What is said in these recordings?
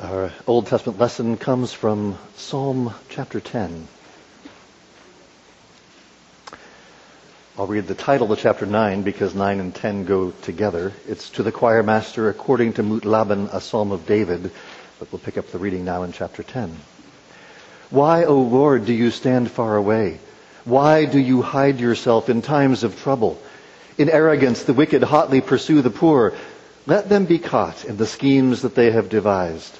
Our Old Testament lesson comes from Psalm chapter 10. I'll read the title of chapter 9 because 9 and 10 go together. It's to the choir master according to Muth-labben, a psalm of David, but we'll pick up the reading now in chapter 10. Why, O Lord, do you stand far away? Why do you hide yourself in times of trouble? In arrogance, the wicked hotly pursue the poor. Let them be caught in the schemes that they have devised.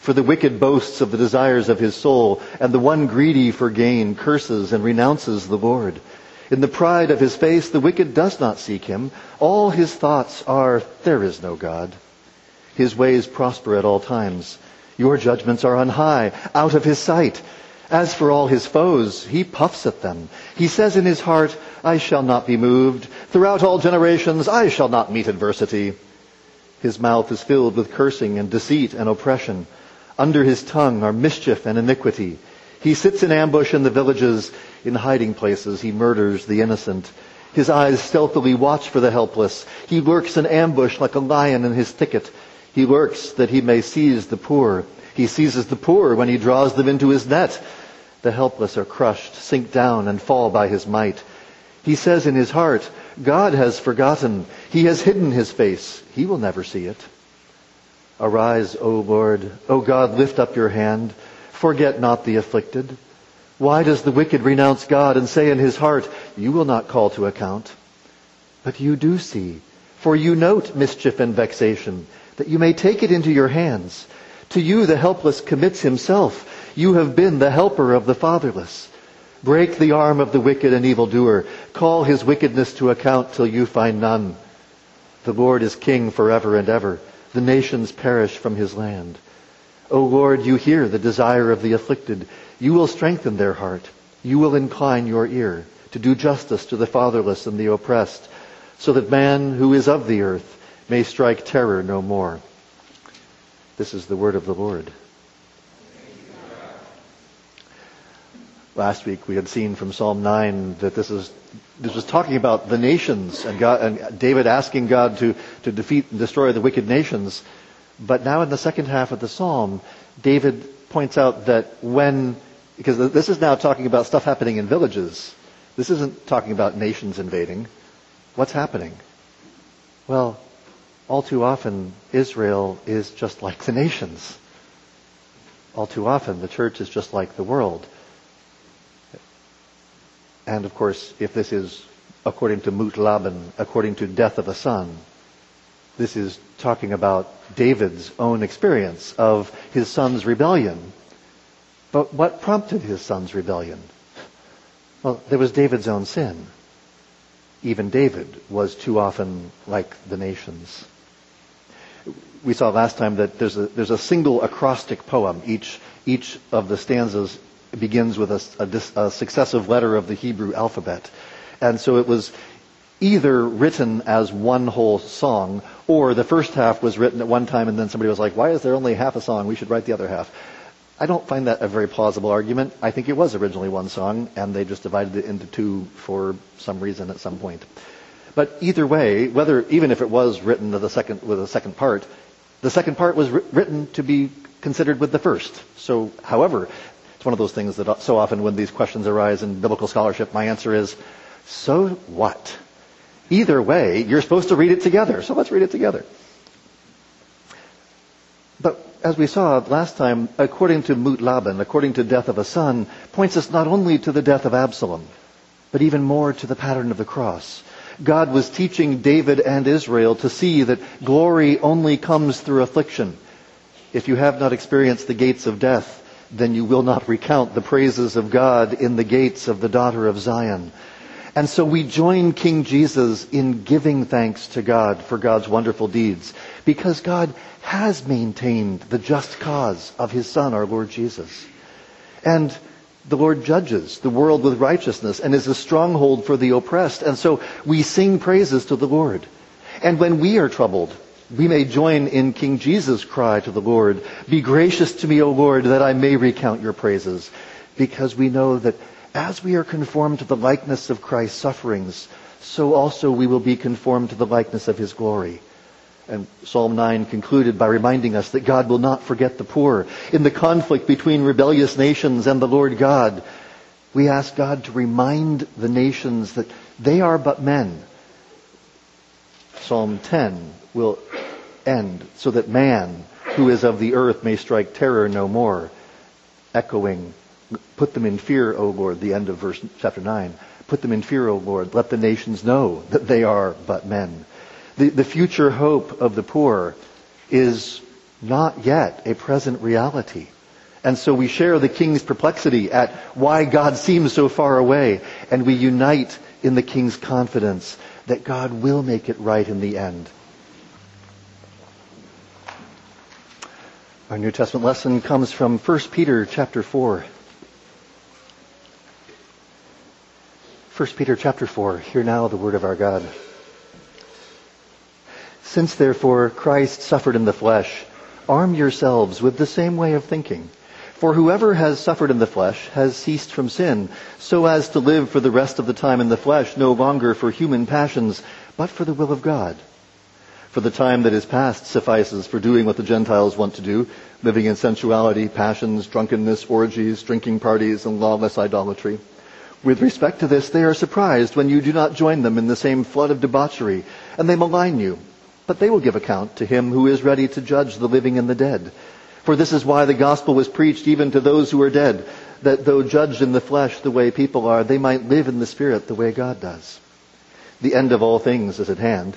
For the wicked boasts of the desires of his soul, and the one greedy for gain curses and renounces the Lord. In the pride of his face, the wicked does not seek him. All his thoughts are, there is no God. His ways prosper at all times. Your judgments are on high, out of his sight. As for all his foes, he puffs at them. He says in his heart, I shall not be moved. Throughout all generations, I shall not meet adversity. His mouth is filled with cursing and deceit and oppression. Under his tongue are mischief and iniquity. He sits in ambush in the villages. In hiding places, he murders the innocent. His eyes stealthily watch for the helpless. He lurks in ambush like a lion in his thicket. He lurks that he may seize the poor. He seizes the poor when he draws them into his net. The helpless are crushed, sink down, and fall by his might. He says in his heart, God has forgotten. He has hidden his face. He will never see it. Arise, O Lord. O God, lift up your hand. Forget not the afflicted. Why does the wicked renounce God and say in his heart, You will not call to account? But you do see, for you note mischief and vexation, that you may take it into your hands. To you the helpless commits himself. You have been the helper of the fatherless. Break the arm of the wicked and evildoer. Call his wickedness to account till you find none. The Lord is king forever and ever. The nations perish from his land. O Lord, you hear the desire of the afflicted. You will strengthen their heart. You will incline your ear to do justice to the fatherless and the oppressed, so that man who is of the earth may strike terror no more. This is the word of the Lord. Last week we had seen from Psalm 9 that this is this was talking about the nations and, God, and David asking God to, to defeat and destroy the wicked nations. But now in the second half of the psalm, David points out that when, because this is now talking about stuff happening in villages. This isn't talking about nations invading. What's happening? Well, all too often, Israel is just like the nations. All too often, the church is just like the world. And of course, if this is according to Muth-labben, according to death of a son, this is talking about David's own experience of his son's rebellion. But what prompted his son's rebellion? Well, there was David's own sin. Even David was too often like the nations. We saw last time that there's a, there's a single acrostic poem. Each, each of the stanzas begins with a, a, a successive letter of the Hebrew alphabet. And so it was either written as one whole song, or the first half was written at one time and then somebody was like, why is there only half a song? We should write the other half. I don't find that a very plausible argument. I think it was originally one song, and they just divided it into two for some reason at some point. But either way, whether even if it was written with a second with a second part, the second part was written to be considered with the first. So, however, it's one of those things that so often when these questions arise in biblical scholarship, my answer is, so what? Either way, you're supposed to read it together, so let's read it together. But as we saw last time, according to Muth-labben, according to death of a son, points us not only to the death of Absalom, but even more to the pattern of the cross. God was teaching David and Israel to see that glory only comes through affliction. If you have not experienced the gates of death, then you will not recount the praises of God in the gates of the daughter of Zion. And so we join King Jesus in giving thanks to God for God's wonderful deeds because God has maintained the just cause of his son, our Lord Jesus. And the Lord judges the world with righteousness and is a stronghold for the oppressed. And so we sing praises to the Lord. And when we are troubled, we may join in King Jesus' cry to the Lord, Be gracious to me, O Lord, that I may recount your praises. Because we know that as we are conformed to the likeness of Christ's sufferings, so also we will be conformed to the likeness of his glory. And Psalm 9 concluded by reminding us that God will not forget the poor. In the conflict between rebellious nations and the Lord God, we ask God to remind the nations that they are but men. Psalm 10 will end so that man, who is of the earth, may strike terror no more. Echoing, put them in fear, O Lord, the end of verse chapter 9. Put them in fear, O Lord. Let the nations know that they are but men. The, the future hope of the poor is not yet a present reality. And so we share the king's perplexity at why God seems so far away, and we unite in the king's confidence that God will make it right in the end. Our New Testament lesson comes from 1 Peter chapter 4. 1 Peter chapter 4. Hear now the word of our God. Since therefore Christ suffered in the flesh, arm yourselves with the same way of thinking. For whoever has suffered in the flesh has ceased from sin, so as to live for the rest of the time in the flesh, no longer for human passions, but for the will of God. For the time that is past suffices for doing what the Gentiles want to do, living in sensuality, passions, drunkenness, orgies, drinking parties, and lawless idolatry. With respect to this, they are surprised when you do not join them in the same flood of debauchery, and they malign you. But they will give account to him who is ready to judge the living and the dead. For this is why the gospel was preached even to those who are dead, that though judged in the flesh the way people are, they might live in the spirit the way God does. The end of all things is at hand.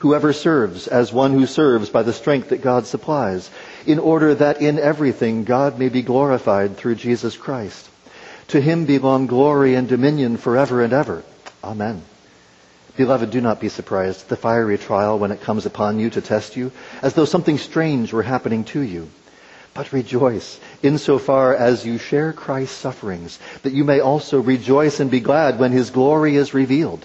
Whoever serves as one who serves by the strength that God supplies, in order that in everything God may be glorified through Jesus Christ. To him belong glory and dominion forever and ever. Amen. Beloved, do not be surprised at the fiery trial when it comes upon you to test you, as though something strange were happening to you. But rejoice insofar as you share Christ's sufferings, that you may also rejoice and be glad when his glory is revealed.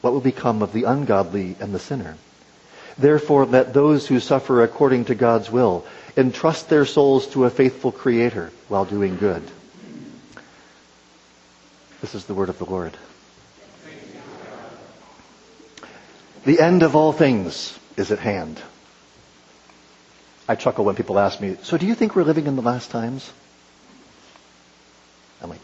what will become of the ungodly and the sinner? Therefore, let those who suffer according to God's will entrust their souls to a faithful Creator while doing good. This is the word of the Lord. The end of all things is at hand. I chuckle when people ask me, so do you think we're living in the last times? I'm like,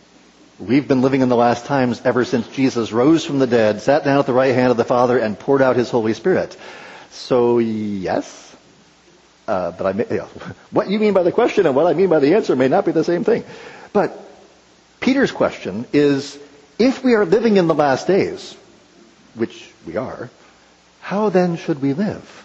we've been living in the last times ever since Jesus rose from the dead, sat down at the right hand of the Father, and poured out his Holy Spirit. So, yes. Uh, but I may, you know, what you mean by the question and what I mean by the answer may not be the same thing. But Peter's question is, if we are living in the last days, which we are, how then should we live?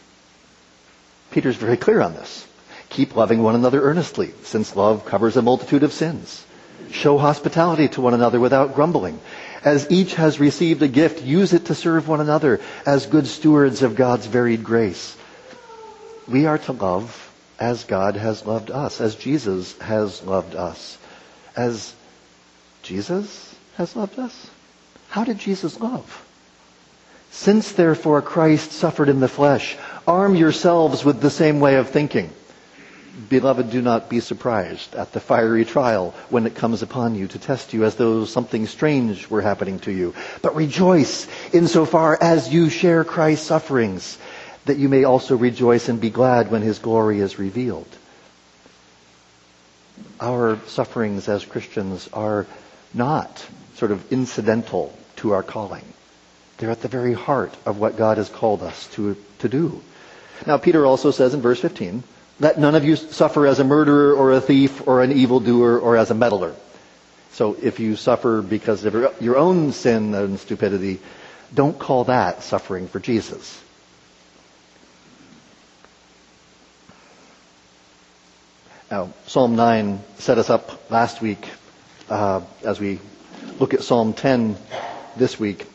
Peter's very clear on this. Keep loving one another earnestly, since love covers a multitude of sins. Show hospitality to one another without grumbling. As each has received a gift, use it to serve one another as good stewards of God's varied grace. We are to love as God has loved us, as Jesus has loved us, as Jesus has loved us. How did Jesus love? Since therefore Christ suffered in the flesh, arm yourselves with the same way of thinking. Beloved, do not be surprised at the fiery trial when it comes upon you to test you as though something strange were happening to you. But rejoice insofar as you share Christ's sufferings, that you may also rejoice and be glad when his glory is revealed. Our sufferings as Christians are not sort of incidental to our calling. They're at the very heart of what God has called us to, to do. Now, Peter also says in verse 15, let none of you suffer as a murderer or a thief or an evildoer or as a meddler. So if you suffer because of your own sin and stupidity, don't call that suffering for Jesus. Now, Psalm 9 set us up last week uh, as we look at Psalm 10 this week.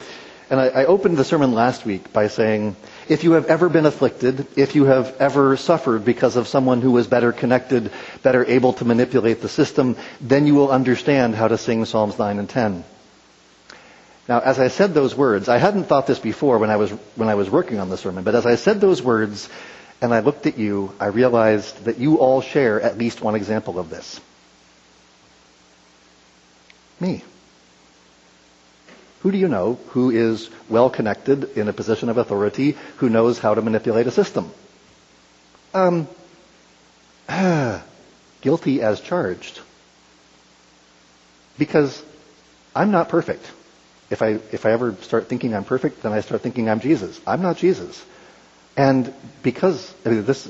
And I, I opened the sermon last week by saying, if you have ever been afflicted, if you have ever suffered because of someone who was better connected, better able to manipulate the system, then you will understand how to sing Psalms 9 and 10. Now, as I said those words, I hadn't thought this before when I was, when I was working on the sermon, but as I said those words, and I looked at you, I realized that you all share at least one example of this. Me. Who do you know who is well connected in a position of authority who knows how to manipulate a system? Um, guilty as charged. Because I'm not perfect. If I, if I ever start thinking I'm perfect, then I start thinking I'm Jesus. I'm not Jesus. And because I mean, this,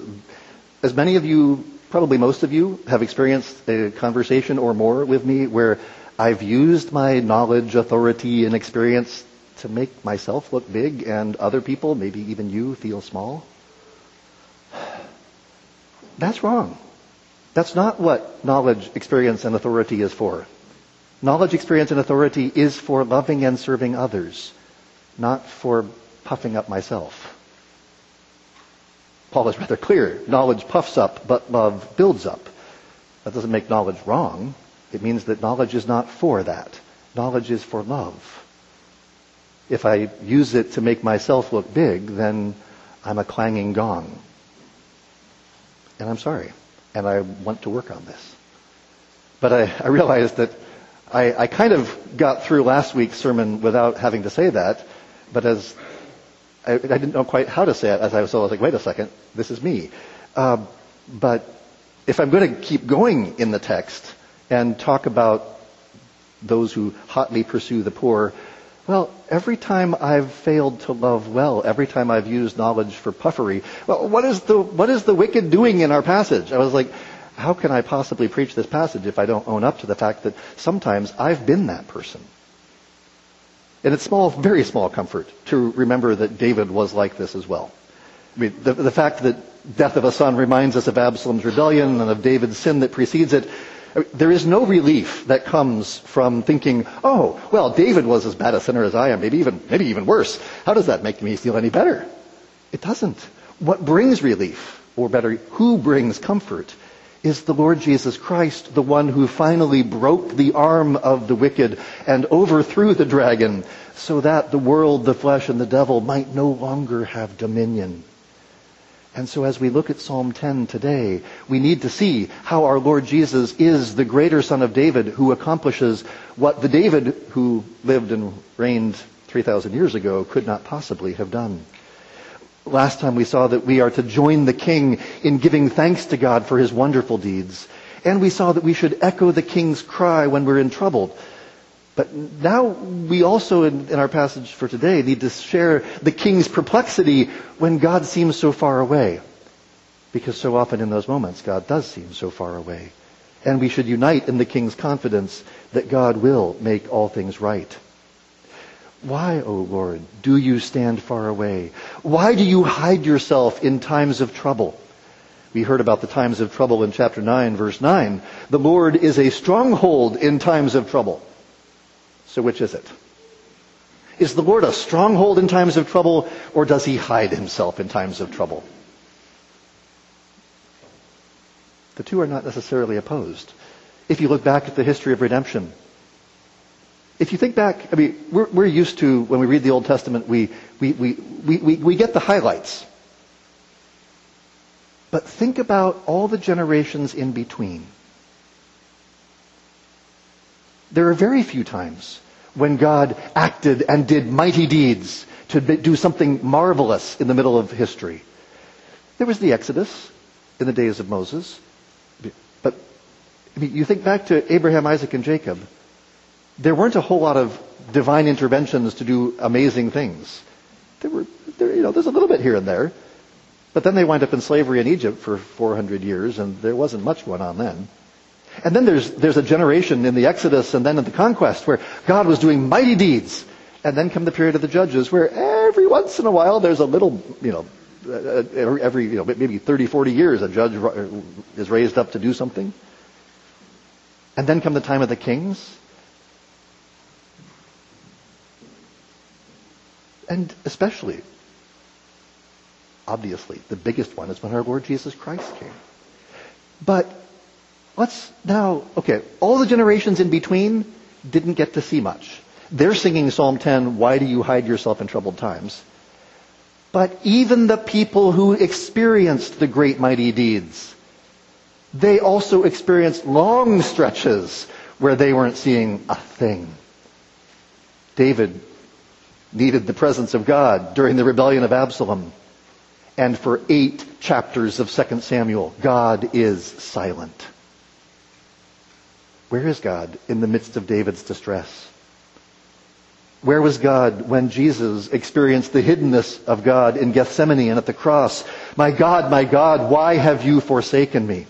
as many of you, probably most of you, have experienced a conversation or more with me where I've used my knowledge, authority, and experience to make myself look big and other people, maybe even you, feel small. That's wrong. That's not what knowledge, experience, and authority is for. Knowledge, experience, and authority is for loving and serving others, not for puffing up myself. Paul is rather clear. Knowledge puffs up, but love builds up. That doesn't make knowledge wrong. It means that knowledge is not for that. Knowledge is for love. If I use it to make myself look big, then I'm a clanging gong. And I'm sorry. And I want to work on this. But I, I realized that I, I kind of got through last week's sermon without having to say that. But as I, I, didn't know quite how to say it as I was, so I was like, wait a second, this is me. Uh, but if I'm going to keep going in the text and talk about those who hotly pursue the poor, well, every time I've failed to love well, every time I've used knowledge for puffery, well, what is the, what is the wicked doing in our passage? I was like, how can I possibly preach this passage if I don't own up to the fact that sometimes I've been that person? And it's small, very small comfort to remember that David was like this as well. I mean, the, the fact that death of a son reminds us of Absalom's rebellion and of David's sin that precedes it, there is no relief that comes from thinking, oh, well, David was as bad a sinner as I am, maybe even, maybe even worse. How does that make me feel any better? It doesn't. What brings relief, or better, who brings comfort, is the Lord Jesus Christ, the one who finally broke the arm of the wicked and overthrew the dragon so that the world, the flesh, and the devil might no longer have dominion. And so as we look at Psalm 10 today, we need to see how our Lord Jesus is the greater son of David who accomplishes what the David who lived and reigned 3,000 years ago could not possibly have done. Last time we saw that we are to join the king in giving thanks to God for his wonderful deeds. And we saw that we should echo the king's cry when we're in trouble. But now we also, in, in, our passage for today, need to share the king's perplexity when God seems so far away. Because so often in those moments, God does seem so far away. And we should unite in the king's confidence that God will make all things right. Why, O Lord, do you stand far away? Why do you hide yourself in times of trouble? We heard about the times of trouble in chapter 9, verse 9. The Lord is a stronghold in times of trouble. So which is it? Is the Lord a stronghold in times of trouble, or does he hide himself in times of trouble? The two are not necessarily opposed. If you look back at the history of redemption, if you think back, I mean, we're, we're used to, when we read the Old Testament, we, we, we, we, we, we get the highlights. But think about all the generations in between. There are very few times when God acted and did mighty deeds to do something marvelous in the middle of history. There was the Exodus in the days of Moses. But I mean, you think back to Abraham, Isaac, and Jacob there weren't a whole lot of divine interventions to do amazing things. There were, there, you know, there's a little bit here and there. But then they wind up in slavery in Egypt for 400 years, and there wasn't much going on then. And then there's, there's a generation in the Exodus and then in the conquest where God was doing mighty deeds. And then come the period of the judges where every once in a while there's a little, you know, uh, every, you know, maybe 30, 40 years a judge is raised up to do something. And then come the time of the kings. And especially, obviously, the biggest one is when our Lord Jesus Christ came. But let's now, okay, all the generations in between didn't get to see much. They're singing Psalm 10, Why do you hide yourself in troubled times? But even the people who experienced the great mighty deeds, they also experienced long stretches where they weren't seeing a thing. David needed the presence of God during the rebellion of Absalom. And for eight chapters of 2 Samuel, God is silent. Where is God in the midst of David's distress? Where was God when Jesus experienced the hiddenness of God in Gethsemane and at the cross? My God, my God, why have you forsaken me?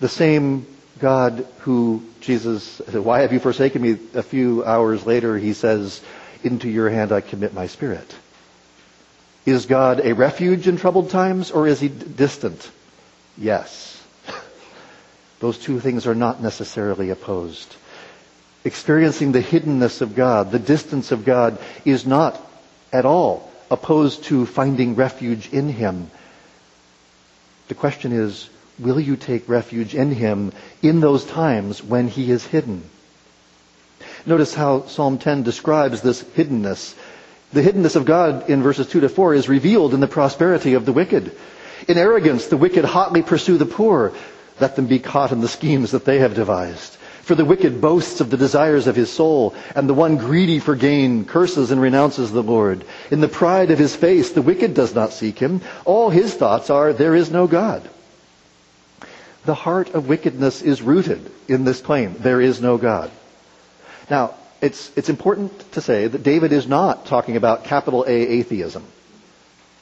The same God who Jesus, why have you forsaken me? A few hours later, he says, into your hand I commit my spirit. Is God a refuge in troubled times or is he distant? Yes. Those two things are not necessarily opposed. Experiencing the hiddenness of God, the distance of God, is not at all opposed to finding refuge in Him. The question is, will you take refuge in Him in those times when He is hidden? Notice how Psalm 10 describes this hiddenness. The hiddenness of God in verses 2 to 4 is revealed in the prosperity of the wicked. In arrogance, the wicked hotly pursue the poor. Let them be caught in the schemes that they have devised. For the wicked boasts of the desires of his soul, and the one greedy for gain curses and renounces the Lord. In the pride of his face, the wicked does not seek him. All his thoughts are, there is no God. The heart of wickedness is rooted in this claim, there is no God. Now, it's, it's important to say that David is not talking about capital A atheism.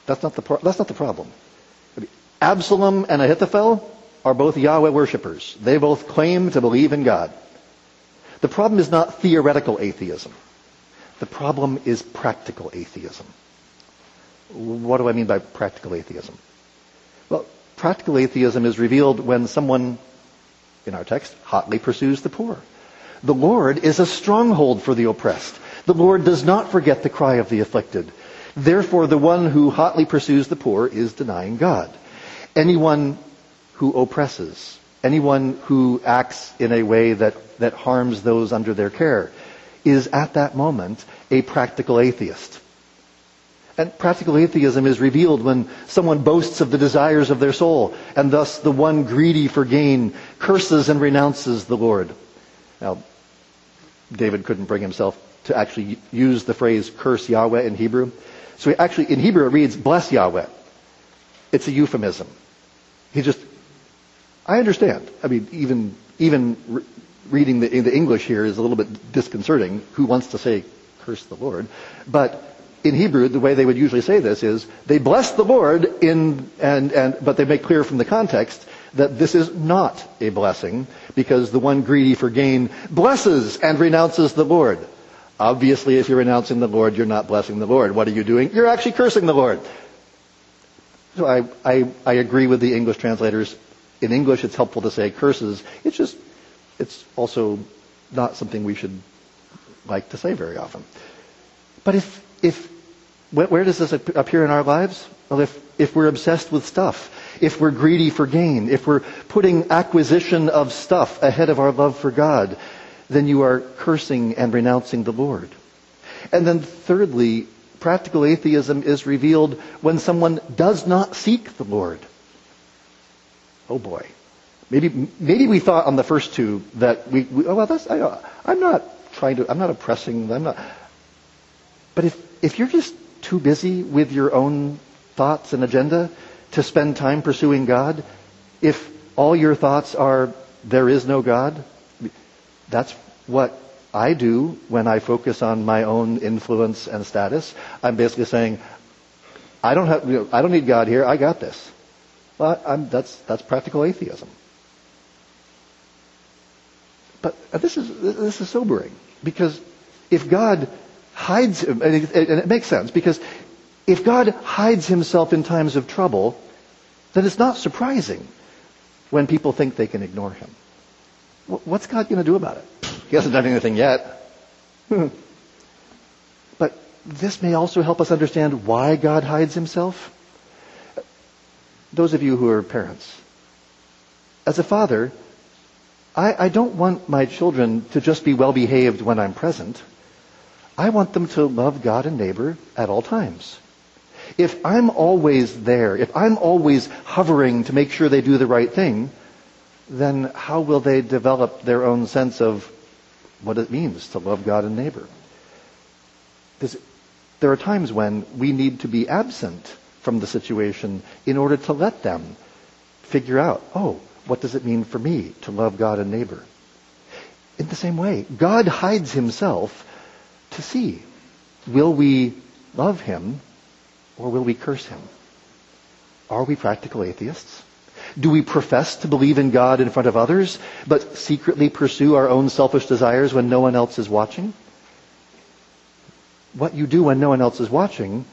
That's not the, that's not the problem. Absalom and Ahithophel are both Yahweh worshippers. They both claim to believe in God. The problem is not theoretical atheism. The problem is practical atheism. What do I mean by practical atheism? Well, practical atheism is revealed when someone, in our text, hotly pursues the poor. The Lord is a stronghold for the oppressed. The Lord does not forget the cry of the afflicted. Therefore, the one who hotly pursues the poor is denying God. Anyone who oppresses, anyone who acts in a way that, that harms those under their care, is at that moment a practical atheist. And practical atheism is revealed when someone boasts of the desires of their soul, and thus the one greedy for gain curses and renounces the Lord. Now, David couldn't bring himself to actually use the phrase curse Yahweh in Hebrew. So he actually, in Hebrew, it reads bless Yahweh. It's a euphemism. He just I understand. I mean, even even re- reading the, the English here is a little bit disconcerting. Who wants to say curse the Lord? But in Hebrew, the way they would usually say this is they bless the Lord in and and but they make clear from the context that this is not a blessing because the one greedy for gain blesses and renounces the Lord. Obviously, if you're renouncing the Lord, you're not blessing the Lord. What are you doing? You're actually cursing the Lord. So I, I, I agree with the English translators in English it's helpful to say curses. It's just, it's also not something we should like to say very often. But if, if, where does this appear in our lives? Well, if, if we're obsessed with stuff, if we're greedy for gain, if we're putting acquisition of stuff ahead of our love for God, then you are cursing and renouncing the Lord. And then thirdly, practical atheism is revealed when someone does not seek the Lord. Oh boy. Maybe, maybe we thought on the first two that we, we oh, well, that's, I, I'm not trying to, I'm not oppressing, I'm not. But if, if you're just too busy with your own thoughts and agenda to spend time pursuing God, if all your thoughts are, there is no God, that's what I do when I focus on my own influence and status. I'm basically saying, I don't have, you know, I don't need God here. I got this. Well, I'm, that's, that's practical atheism. But this is, this is sobering because if God hides, and it, and it makes sense because if God hides himself in times of trouble, then it's not surprising when people think they can ignore him. What's God going to do about it? He hasn't done anything yet. but this may also help us understand why God hides himself. Those of you who are parents, as a father, I, I don't want my children to just be well behaved when I'm present. I want them to love God and neighbor at all times. If I'm always there, if I'm always hovering to make sure they do the right thing, then how will they develop their own sense of what it means to love God and neighbor? there are times when we need to be absent from the situation in order to let them figure out, oh, what does it mean for me to love God and neighbor? In the same way, God hides himself to see. Will we love him or will we curse him? Are we practical atheists? Do we profess to believe in God in front of others, but secretly pursue our own selfish desires when no one else is watching? What you do when no one else is watching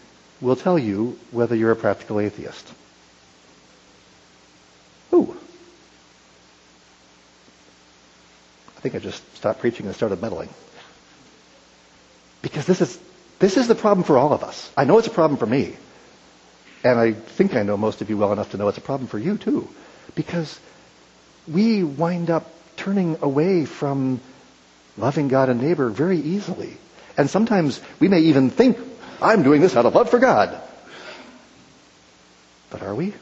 will tell you whether you're a practical atheist. Ooh. I think I just stopped preaching and started meddling. Because this is, this is the problem for all of us. I know it's a problem for me. And I think I know most of you well enough to know it's a problem for you too. Because we wind up turning away from loving God and neighbor very easily. And sometimes we may even think, I'm doing this out of love for God. But are we?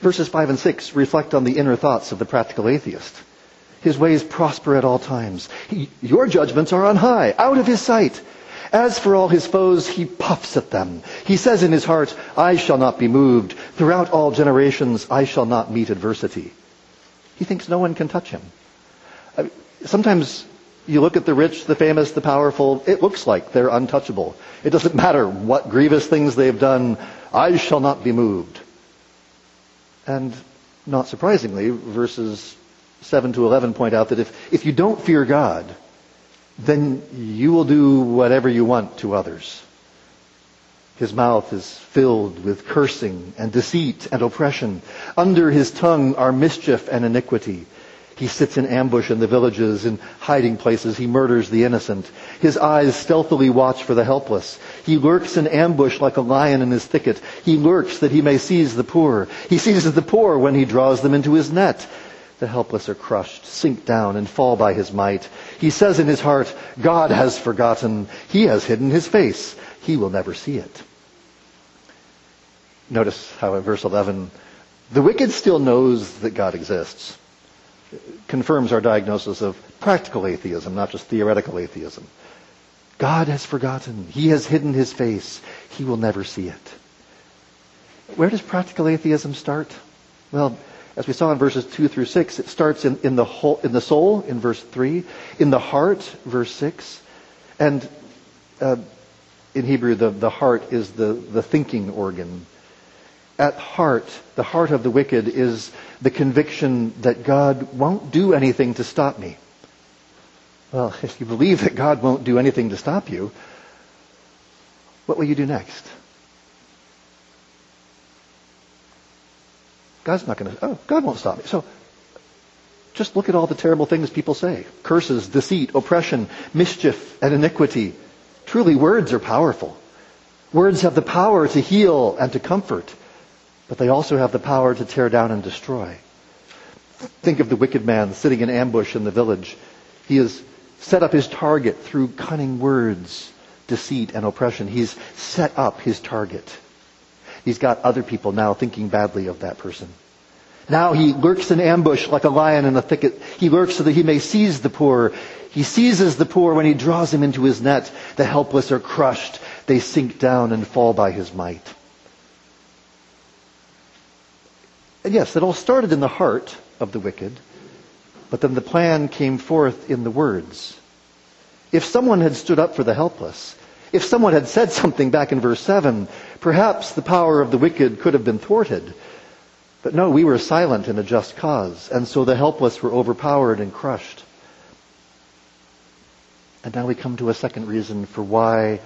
Verses 5 and 6 reflect on the inner thoughts of the practical atheist. His ways prosper at all times. He, your judgments are on high, out of his sight. As for all his foes, he puffs at them. He says in his heart, I shall not be moved. Throughout all generations, I shall not meet adversity. He thinks no one can touch him. Sometimes you look at the rich, the famous, the powerful, it looks like they're untouchable. It doesn't matter what grievous things they've done, I shall not be moved. And not surprisingly, verses 7 to 11 point out that if, if you don't fear God, then you will do whatever you want to others. His mouth is filled with cursing and deceit and oppression. Under his tongue are mischief and iniquity. He sits in ambush in the villages, in hiding places. He murders the innocent. His eyes stealthily watch for the helpless. He lurks in ambush like a lion in his thicket. He lurks that he may seize the poor. He seizes the poor when he draws them into his net. The helpless are crushed, sink down, and fall by his might. He says in his heart, God has forgotten. He has hidden his face. He will never see it. Notice how in verse 11, the wicked still knows that God exists. Confirms our diagnosis of practical atheism, not just theoretical atheism. God has forgotten. He has hidden his face. He will never see it. Where does practical atheism start? Well, as we saw in verses 2 through 6, it starts in, in, the, whole, in the soul, in verse 3, in the heart, verse 6, and uh, in Hebrew, the, the heart is the, the thinking organ. At heart, the heart of the wicked is the conviction that God won't do anything to stop me. Well, if you believe that God won't do anything to stop you, what will you do next? God's not going to, oh, God won't stop me. So just look at all the terrible things people say. Curses, deceit, oppression, mischief, and iniquity. Truly, words are powerful. Words have the power to heal and to comfort, but they also have the power to tear down and destroy. Think of the wicked man sitting in ambush in the village. He has set up his target through cunning words, deceit, and oppression. He's set up his target. He's got other people now thinking badly of that person. Now he lurks in ambush like a lion in a thicket. He lurks so that he may seize the poor. He seizes the poor when he draws them into his net. The helpless are crushed. They sink down and fall by his might. And yes, it all started in the heart of the wicked, but then the plan came forth in the words. If someone had stood up for the helpless, if someone had said something back in verse 7, perhaps the power of the wicked could have been thwarted. But no, we were silent in a just cause, and so the helpless were overpowered and crushed. And now we come to a second reason for why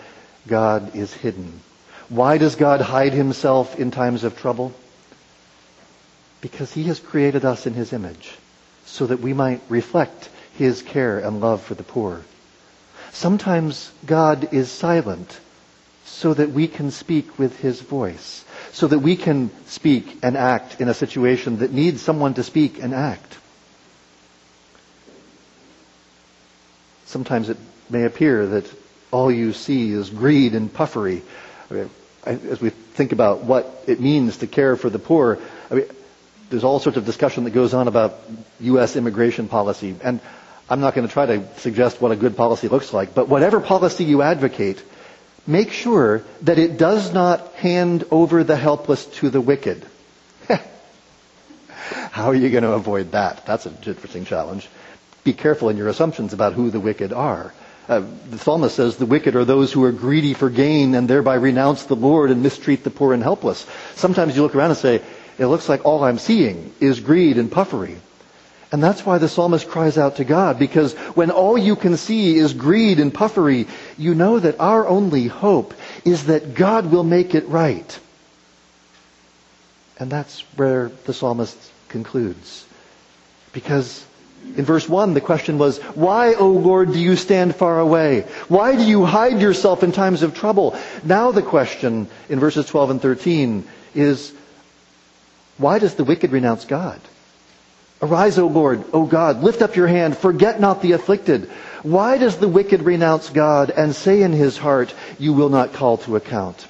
God is hidden. Why does God hide himself in times of trouble? Because he has created us in his image so that we might reflect his care and love for the poor. Sometimes God is silent so that we can speak with his voice, so that we can speak and act in a situation that needs someone to speak and act. Sometimes it may appear that all you see is greed and puffery. I mean, as we think about what it means to care for the poor, I mean, there's all sorts of discussion that goes on about U.S. immigration policy. And I'm not going to try to suggest what a good policy looks like, but whatever policy you advocate, make sure that it does not hand over the helpless to the wicked. How are you going to avoid that? That's an interesting challenge. Be careful in your assumptions about who the wicked are. Uh, the psalmist says the wicked are those who are greedy for gain and thereby renounce the Lord and mistreat the poor and helpless. Sometimes you look around and say, it looks like all I'm seeing is greed and puffery. And that's why the psalmist cries out to God, because when all you can see is greed and puffery, you know that our only hope is that God will make it right. And that's where the psalmist concludes. Because in verse 1, the question was, Why, O Lord, do you stand far away? Why do you hide yourself in times of trouble? Now the question in verses 12 and 13 is, Why does the wicked renounce God? Arise, O Lord, O God, lift up your hand, forget not the afflicted. Why does the wicked renounce God and say in his heart, You will not call to account?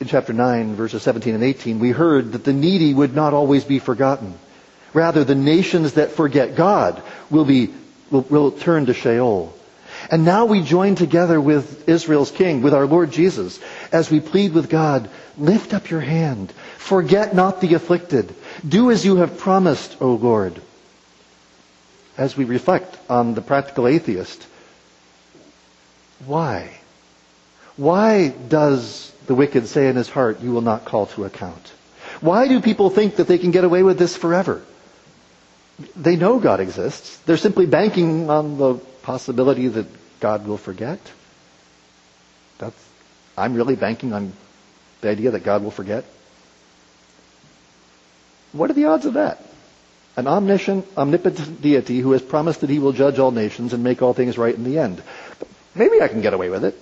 In chapter 9, verses 17 and 18, we heard that the needy would not always be forgotten. Rather, the nations that forget God will be, will, will turn to Sheol. And now we join together with Israel's king, with our Lord Jesus, as we plead with God, lift up your hand. Forget not the afflicted. Do as you have promised, O Lord. As we reflect on the practical atheist, why? Why does the wicked say in his heart, you will not call to account? Why do people think that they can get away with this forever? They know God exists. They're simply banking on the possibility that God will forget. That's, I'm really banking on the idea that God will forget. What are the odds of that? An omniscient, omnipotent deity who has promised that he will judge all nations and make all things right in the end. Maybe I can get away with it.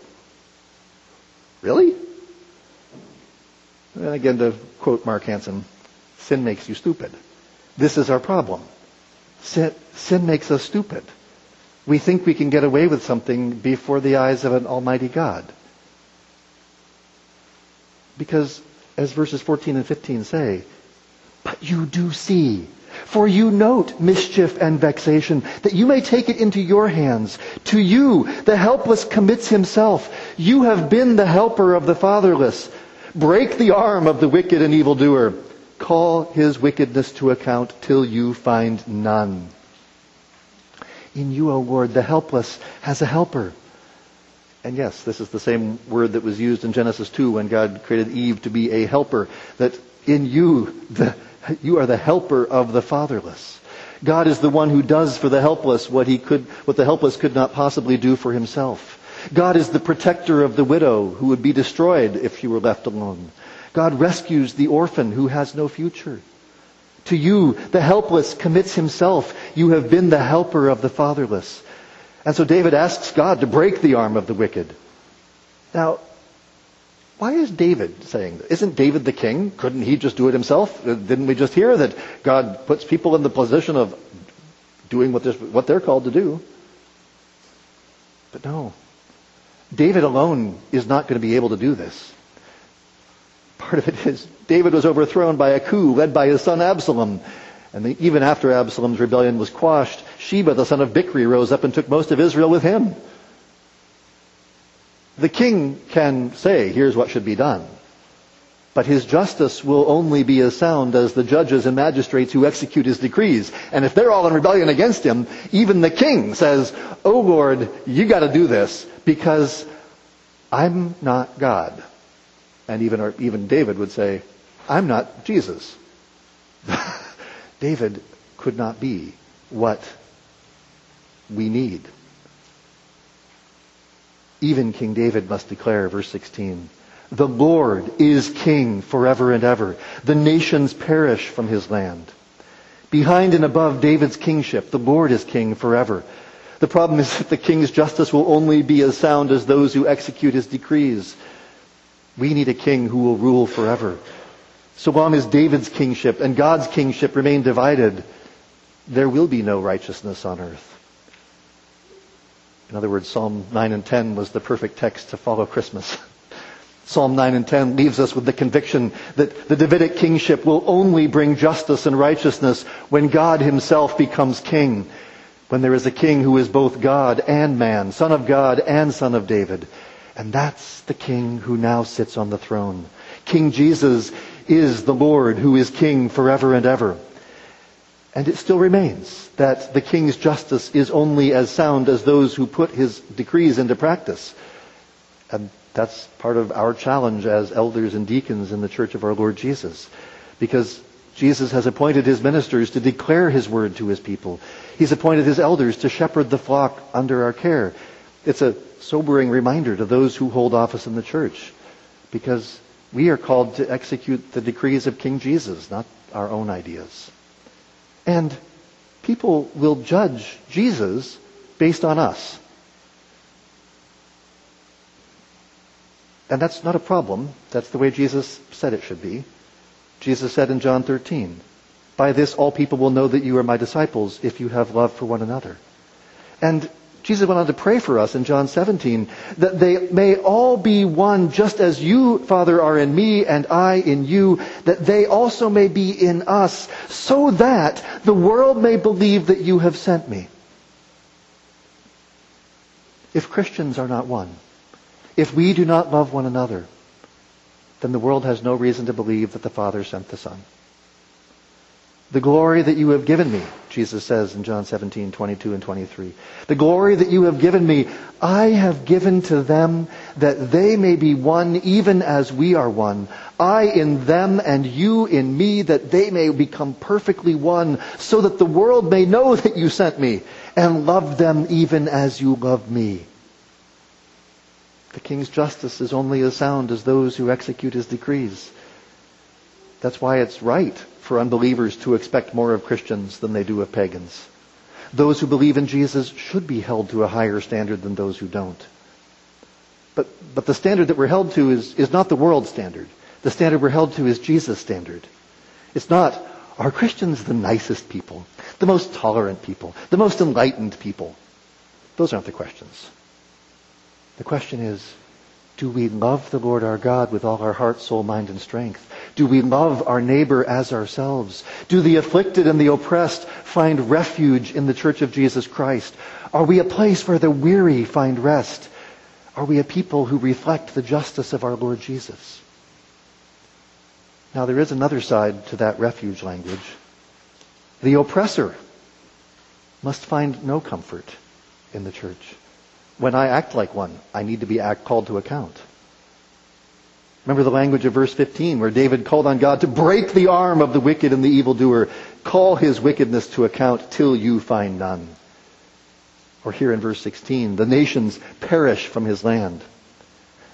Really? And again, to quote Mark Hansen, sin makes you stupid. This is our problem. Sin, sin makes us stupid. We think we can get away with something before the eyes of an almighty God. Because, as verses 14 and 15 say, but you do see. For you note mischief and vexation, that you may take it into your hands. To you, the helpless commits himself. You have been the helper of the fatherless. Break the arm of the wicked and evildoer call his wickedness to account till you find none. In you, O Lord, the helpless has a helper. And yes, this is the same word that was used in Genesis 2 when God created Eve to be a helper, that in you, the, you are the helper of the fatherless. God is the one who does for the helpless what he could, what the helpless could not possibly do for himself. God is the protector of the widow who would be destroyed if she were left alone. God rescues the orphan who has no future. To you, the helpless commits himself. You have been the helper of the fatherless. And so David asks God to break the arm of the wicked. Now, why is David saying that? Isn't David the king? Couldn't he just do it himself? Uh, didn't we just hear that God puts people in the position of doing what what they're called to do? But no. David alone is not going to be able to do this. Part of it is David was overthrown by a coup led by his son Absalom. And the, even after Absalom's rebellion was quashed, Sheba, the son of Bichri, rose up and took most of Israel with him. The king can say, here's what should be done. But his justice will only be as sound as the judges and magistrates who execute his decrees. And if they're all in rebellion against him, even the king says, Oh Lord, you gotta do this because I'm not God. And even, even David would say, I'm not Jesus. David could not be what we need. Even King David must declare, verse 16, the Lord is king forever and ever. The nations perish from his land. Behind and above David's kingship, the Lord is king forever. The problem is that the king's justice will only be as sound as those who execute his decrees. We need a king who will rule forever. So long as David's kingship and God's kingship remain divided, there will be no righteousness on earth. In other words, Psalm 9 and 10 was the perfect text to follow Christmas. Psalm 9 and 10 leaves us with the conviction that the Davidic kingship will only bring justice and righteousness when God himself becomes king. When there is a king who is both God and man, son of God and son of David. And that's the king who now sits on the throne. King Jesus is the Lord who is king forever and ever. And it still remains that the king's justice is only as sound as those who put his decrees into practice. And that's part of our challenge as elders and deacons in the church of our Lord Jesus. Because Jesus has appointed his ministers to declare his word to his people. He's appointed his elders to shepherd the flock under our care. It's a sobering reminder to those who hold office in the church. Because we are called to execute the decrees of King Jesus, not our own ideas. And people will judge Jesus based on us. And that's not a problem. That's the way Jesus said it should be. Jesus said in John 13, By this all people will know that you are my disciples if you have love for one another. And Jesus went on to pray for us in John 17 that they may all be one just as you, Father, are in me and I in you, that they also may be in us, so that the world may believe that you have sent me. If Christians are not one, if we do not love one another, then the world has no reason to believe that the Father sent the Son. The glory that you have given me, Jesus says in John 17, 22 and 23. The glory that you have given me, I have given to them that they may be one even as we are one. I in them and you in me that they may become perfectly one so that the world may know that you sent me and loved them even as you love me. The king's justice is only as sound as those who execute his decrees. That's why it's right for unbelievers to expect more of Christians than they do of pagans. Those who believe in Jesus should be held to a higher standard than those who don't. But, but the standard that we're held to is, is not the world standard. The standard we're held to is Jesus' standard. It's not, are Christians the nicest people, the most tolerant people, the most enlightened people? Those aren't the questions. The question is, do we love the Lord our God with all our heart, soul, mind, and strength? Do we love our neighbor as ourselves? Do the afflicted and the oppressed find refuge in the church of Jesus Christ? Are we a place where the weary find rest? Are we a people who reflect the justice of our Lord Jesus? Now there is another side to that refuge language. The oppressor must find no comfort in the church. When I act like one, I need to be act, called to account. Remember the language of verse 15 where David called on God to break the arm of the wicked and the evildoer, call his wickedness to account till you find none. Or here in verse 16, the nations perish from his land.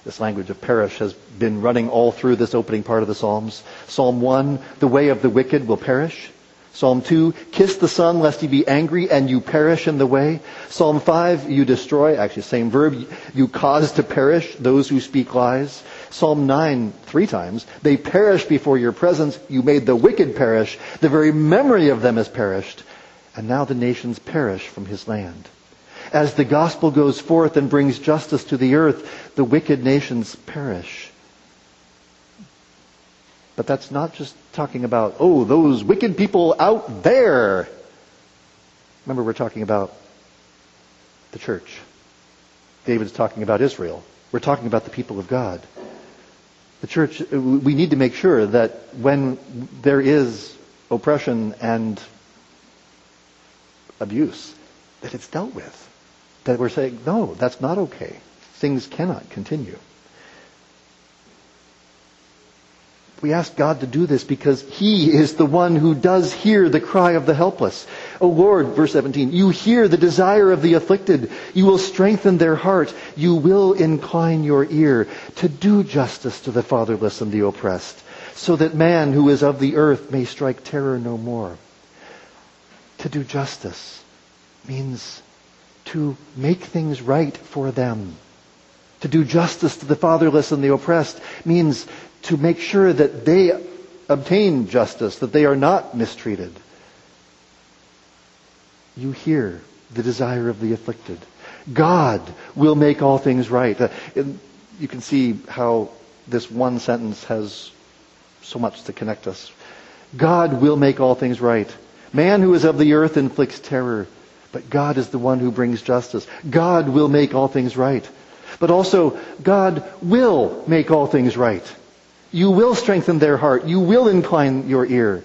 This language of perish has been running all through this opening part of the Psalms. Psalm 1, the way of the wicked will perish. Psalm 2, kiss the Son lest he be angry and you perish in the way. Psalm 5, you destroy, actually same verb, you cause to perish those who speak lies. Psalm 9, three times, they perish before your presence, you made the wicked perish, the very memory of them has perished, and now the nations perish from his land. As the gospel goes forth and brings justice to the earth, the wicked nations perish. But that's not just talking about, oh, those wicked people out there. Remember, we're talking about the church. David's talking about Israel. We're talking about the people of God. The church, we need to make sure that when there is oppression and abuse, that it's dealt with. That we're saying, no, that's not okay. Things cannot continue. We ask God to do this because He is the one who does hear the cry of the helpless. O Lord, verse 17, you hear the desire of the afflicted. You will strengthen their heart. You will incline your ear to do justice to the fatherless and the oppressed, so that man who is of the earth may strike terror no more. To do justice means to make things right for them. To do justice to the fatherless and the oppressed means to make sure that they obtain justice, that they are not mistreated. You hear the desire of the afflicted. God will make all things right. Uh, you can see how this one sentence has so much to connect us. God will make all things right. Man who is of the earth inflicts terror, but God is the one who brings justice. God will make all things right. But also, God will make all things right. You will strengthen their heart. You will incline your ear.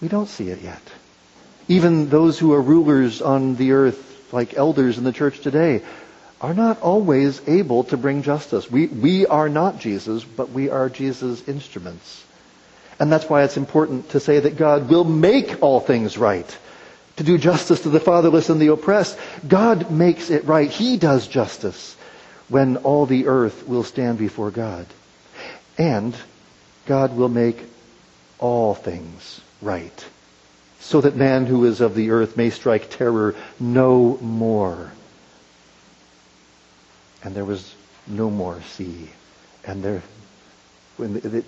We don't see it yet. Even those who are rulers on the earth, like elders in the church today, are not always able to bring justice. We, we are not Jesus, but we are Jesus' instruments. And that's why it's important to say that God will make all things right. To do justice to the fatherless and the oppressed. God makes it right. He does justice when all the earth will stand before God. And God will make all things right, so that man who is of the earth may strike terror no more. And there was no more sea. And there, when the, the,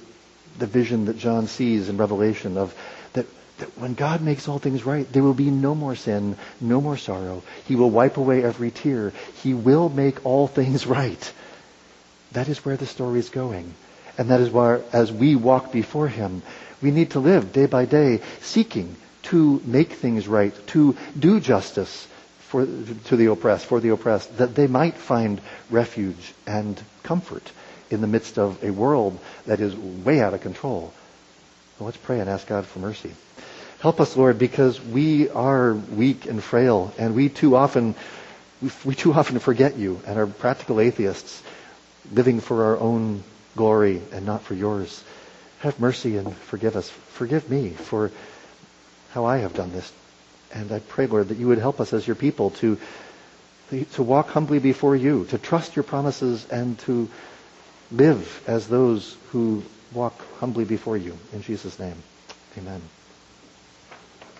the vision that John sees in Revelation of that that when God makes all things right, there will be no more sin, no more sorrow. He will wipe away every tear. He will make all things right. That is where the story is going. And that is why, as we walk before Him, we need to live day by day seeking to make things right, to do justice for, to the oppressed, for the oppressed, that they might find refuge and comfort in the midst of a world that is way out of control. Well, let's pray and ask God for mercy. Help us, Lord, because we are weak and frail, and we too often we too often forget you and are practical atheists, living for our own glory and not for yours. Have mercy and forgive us. Forgive me for how I have done this. And I pray, Lord, that you would help us as your people to, to walk humbly before you, to trust your promises, and to live as those who walk humbly before you. In Jesus' name, amen.